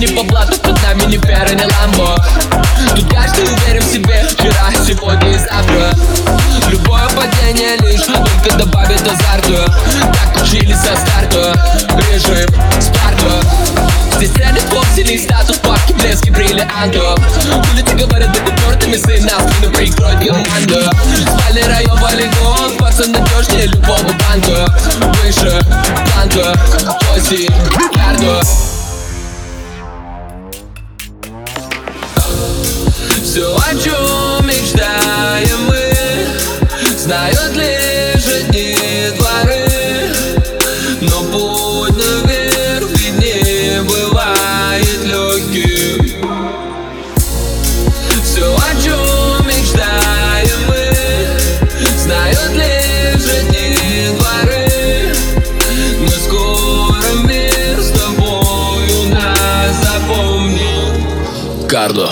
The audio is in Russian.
Не по блату, под нами не Ферра, не Ламбо. Тут каждый уверен в себе, вчера, сегодня и завтра. Любое падение лишь только добавит азарту Так учили со старту, режим Спарту Здесь ценит поп, сильный статус, папки, блески, бриллиантов Улицы говорят, быть упертыми, сын на спину прикроет команду Спальный район, полигон, пацан надежнее любого банка. Выше, планка, оси, карту Все, о чем мечтаем мы. Знают лишь одни дворы? Но путь наверх ведь не бывает легким Все, о чем Карло.